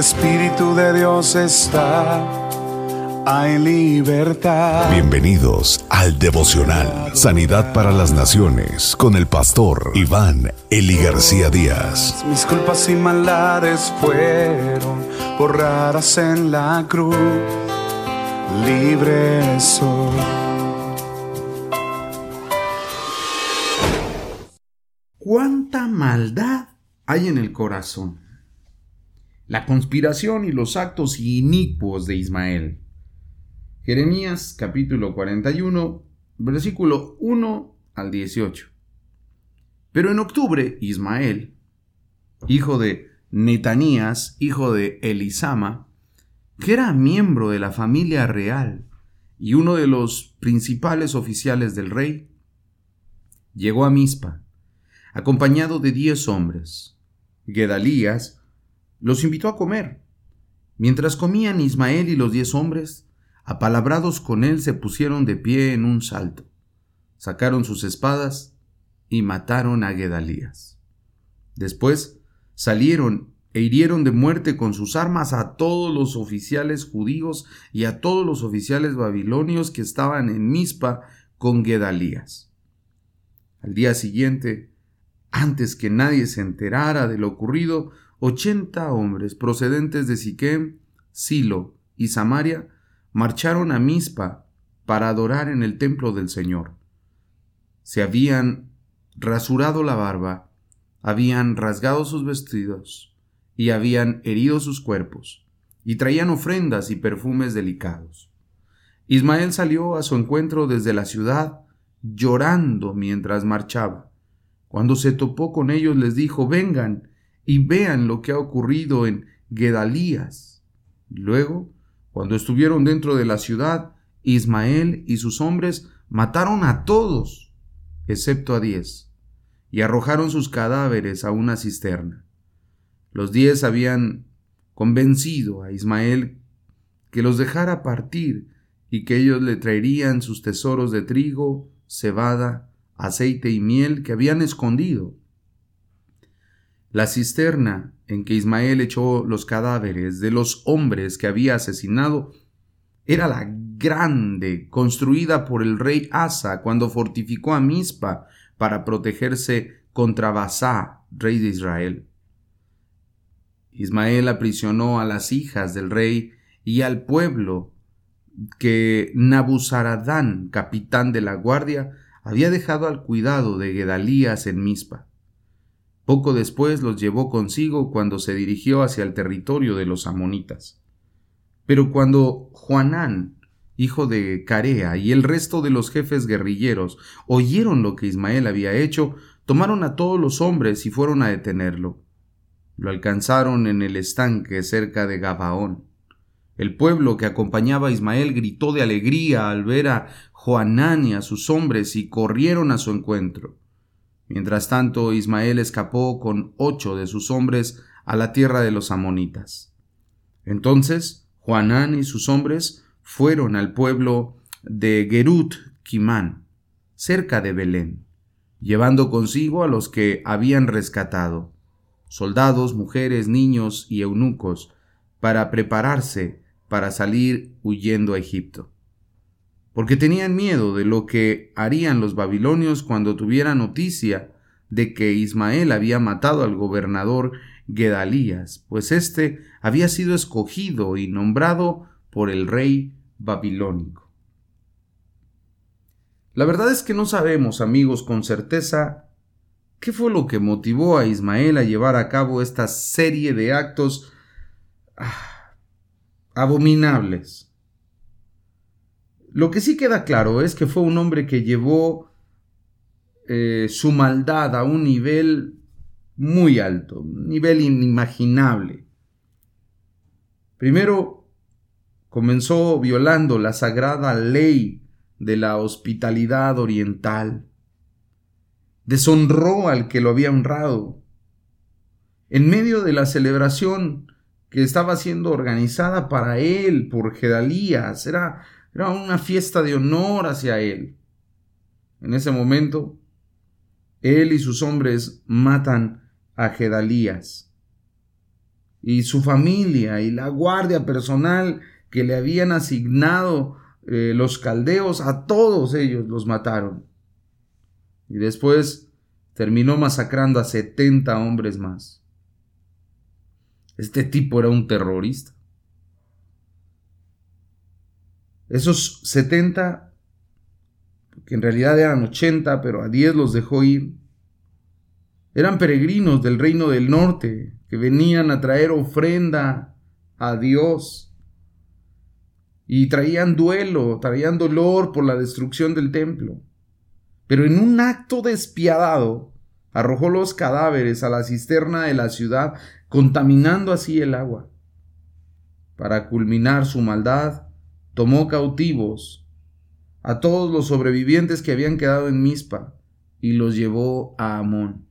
Espíritu de Dios está, hay libertad. Bienvenidos al devocional Sanidad para las Naciones con el pastor Iván Eli García Díaz. Mis culpas y maldades fueron borradas en la cruz, libre soy. ¿Cuánta maldad hay en el corazón? La conspiración y los actos inicuos de Ismael. Jeremías capítulo 41, versículo 1 al 18. Pero en octubre, Ismael, hijo de Netanías, hijo de Elisama, que era miembro de la familia real y uno de los principales oficiales del rey, llegó a Mizpa, acompañado de diez hombres. Gedalías, los invitó a comer. Mientras comían Ismael y los diez hombres, apalabrados con él, se pusieron de pie en un salto, sacaron sus espadas y mataron a Gedalías. Después salieron e hirieron de muerte con sus armas a todos los oficiales judíos y a todos los oficiales babilonios que estaban en Mizpa con Gedalías. Al día siguiente, antes que nadie se enterara de lo ocurrido, ochenta hombres procedentes de Siquem, Silo y Samaria marcharon a Mizpa para adorar en el templo del Señor. Se habían rasurado la barba, habían rasgado sus vestidos y habían herido sus cuerpos, y traían ofrendas y perfumes delicados. Ismael salió a su encuentro desde la ciudad, llorando mientras marchaba. Cuando se topó con ellos les dijo, vengan y vean lo que ha ocurrido en Gedalías. Luego, cuando estuvieron dentro de la ciudad, Ismael y sus hombres mataron a todos, excepto a diez, y arrojaron sus cadáveres a una cisterna. Los diez habían convencido a Ismael que los dejara partir y que ellos le traerían sus tesoros de trigo, cebada, aceite y miel que habían escondido. La cisterna en que Ismael echó los cadáveres de los hombres que había asesinado era la grande construida por el rey Asa cuando fortificó a Mizpa para protegerse contra Basá, rey de Israel. Ismael aprisionó a las hijas del rey y al pueblo que Nabuzaradán, capitán de la guardia, había dejado al cuidado de Gedalías en Mizpa. Poco después los llevó consigo cuando se dirigió hacia el territorio de los amonitas. Pero cuando Juanán, hijo de Carea, y el resto de los jefes guerrilleros oyeron lo que Ismael había hecho, tomaron a todos los hombres y fueron a detenerlo. Lo alcanzaron en el estanque cerca de Gabaón. El pueblo que acompañaba a Ismael gritó de alegría al ver a Juanán y a sus hombres y corrieron a su encuentro. Mientras tanto, Ismael escapó con ocho de sus hombres a la tierra de los amonitas. Entonces, Juanán y sus hombres fueron al pueblo de Gerut Kimán, cerca de Belén, llevando consigo a los que habían rescatado, soldados, mujeres, niños y eunucos, para prepararse para salir huyendo a Egipto porque tenían miedo de lo que harían los babilonios cuando tuvieran noticia de que Ismael había matado al gobernador Gedalías, pues éste había sido escogido y nombrado por el rey babilónico. La verdad es que no sabemos, amigos, con certeza qué fue lo que motivó a Ismael a llevar a cabo esta serie de actos ah, abominables lo que sí queda claro es que fue un hombre que llevó eh, su maldad a un nivel muy alto, un nivel inimaginable. Primero, comenzó violando la sagrada ley de la hospitalidad oriental. Deshonró al que lo había honrado. En medio de la celebración que estaba siendo organizada para él por Gedalías, era era una fiesta de honor hacia él. En ese momento, él y sus hombres matan a Gedalías. y su familia y la guardia personal que le habían asignado eh, los caldeos, a todos ellos los mataron. Y después terminó masacrando a 70 hombres más. Este tipo era un terrorista. Esos 70, que en realidad eran 80, pero a 10 los dejó ir, eran peregrinos del reino del norte que venían a traer ofrenda a Dios y traían duelo, traían dolor por la destrucción del templo. Pero en un acto despiadado arrojó los cadáveres a la cisterna de la ciudad, contaminando así el agua. Para culminar su maldad, tomó cautivos a todos los sobrevivientes que habían quedado en Mizpa y los llevó a Amón.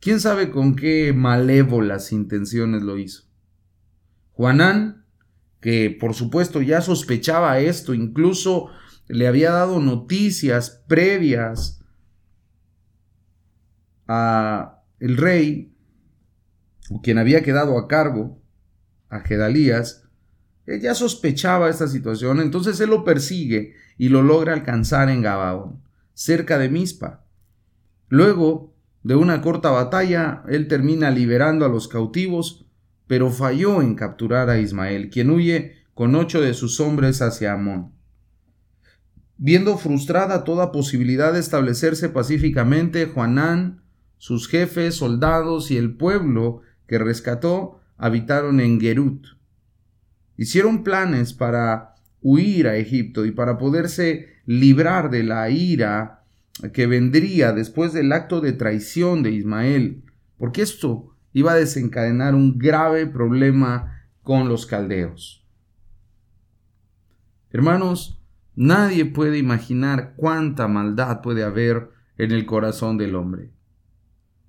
¿Quién sabe con qué malévolas intenciones lo hizo? Juanán, que por supuesto ya sospechaba esto, incluso le había dado noticias previas a el rey, quien había quedado a cargo, a Gedalías, él ya sospechaba esta situación, entonces él lo persigue y lo logra alcanzar en Gabaón, cerca de Mizpa. Luego de una corta batalla, él termina liberando a los cautivos, pero falló en capturar a Ismael, quien huye con ocho de sus hombres hacia Amón. Viendo frustrada toda posibilidad de establecerse pacíficamente, Juanán, sus jefes, soldados y el pueblo que rescató habitaron en Gerut. Hicieron planes para huir a Egipto y para poderse librar de la ira que vendría después del acto de traición de Ismael, porque esto iba a desencadenar un grave problema con los caldeos. Hermanos, nadie puede imaginar cuánta maldad puede haber en el corazón del hombre.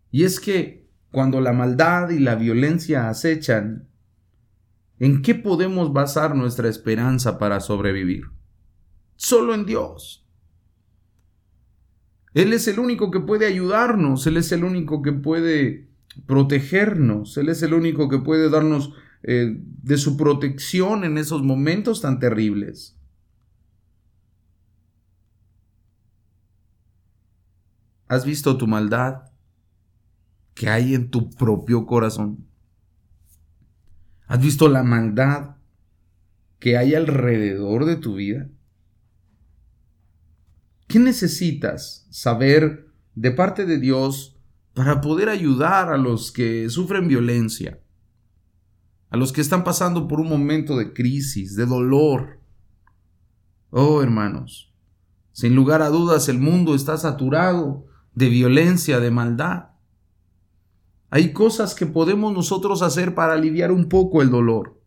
Y es que cuando la maldad y la violencia acechan, ¿en qué podemos basar nuestra esperanza para sobrevivir? Solo en Dios. Él es el único que puede ayudarnos, Él es el único que puede protegernos, Él es el único que puede darnos eh, de su protección en esos momentos tan terribles. ¿Has visto tu maldad que hay en tu propio corazón? ¿Has visto la maldad que hay alrededor de tu vida? ¿Qué necesitas saber de parte de Dios para poder ayudar a los que sufren violencia? A los que están pasando por un momento de crisis, de dolor. Oh, hermanos, sin lugar a dudas el mundo está saturado de violencia, de maldad. Hay cosas que podemos nosotros hacer para aliviar un poco el dolor.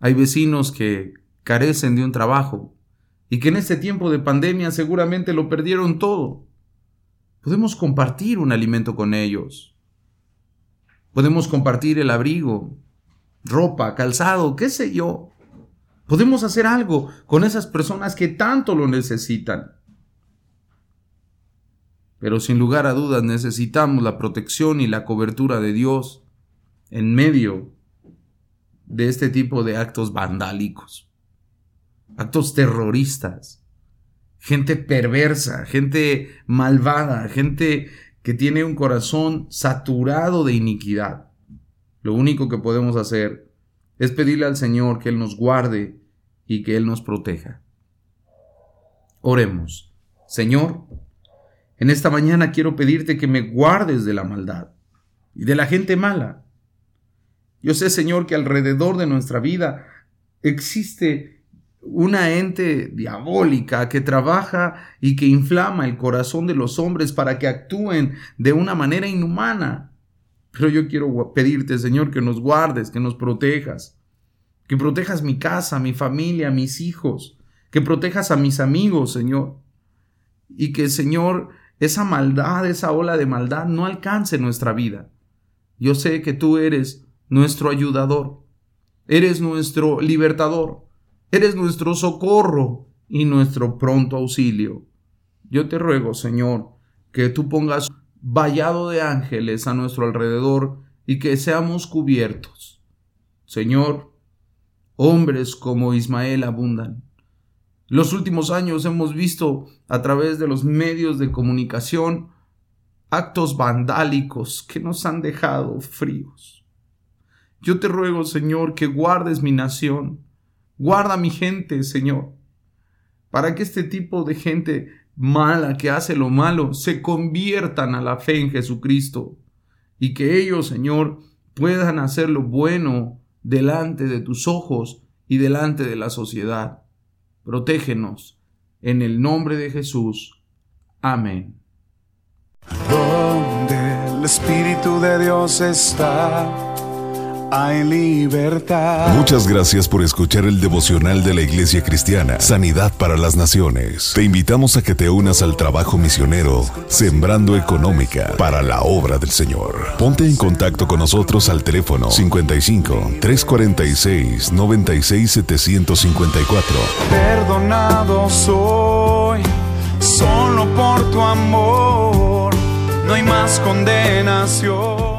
Hay vecinos que carecen de un trabajo y que en este tiempo de pandemia seguramente lo perdieron todo. Podemos compartir un alimento con ellos. Podemos compartir el abrigo, ropa, calzado, qué sé yo. Podemos hacer algo con esas personas que tanto lo necesitan. Pero sin lugar a dudas necesitamos la protección y la cobertura de Dios en medio de este tipo de actos vandálicos actos terroristas, gente perversa, gente malvada, gente que tiene un corazón saturado de iniquidad. Lo único que podemos hacer es pedirle al Señor que Él nos guarde y que Él nos proteja. Oremos. Señor, en esta mañana quiero pedirte que me guardes de la maldad y de la gente mala. Yo sé, Señor, que alrededor de nuestra vida existe una ente diabólica que trabaja y que inflama el corazón de los hombres para que actúen de una manera inhumana. Pero yo quiero pedirte, Señor, que nos guardes, que nos protejas, que protejas mi casa, mi familia, mis hijos, que protejas a mis amigos, Señor. Y que, Señor, esa maldad, esa ola de maldad no alcance nuestra vida. Yo sé que tú eres nuestro ayudador, eres nuestro libertador, Eres nuestro socorro y nuestro pronto auxilio. Yo te ruego, Señor, que tú pongas vallado de ángeles a nuestro alrededor y que seamos cubiertos. Señor, hombres como Ismael abundan. Los últimos años hemos visto a través de los medios de comunicación actos vandálicos que nos han dejado fríos. Yo te ruego, Señor, que guardes mi nación, guarda mi gente, Señor, para que este tipo de gente mala que hace lo malo se conviertan a la fe en Jesucristo y que ellos, Señor, puedan hacer lo bueno delante de tus ojos y delante de la sociedad. Protégenos. En el nombre de Jesús. Amén. Donde el Espíritu de Dios está hay libertad. Muchas gracias por escuchar el devocional de la Iglesia Cristiana, Sanidad para las Naciones. Te invitamos a que te unas al trabajo misionero, Sembrando Económica para la obra del Señor. Ponte en contacto con nosotros al teléfono 55 346 96 754. Perdonado soy, solo por tu amor, no hay más condenación.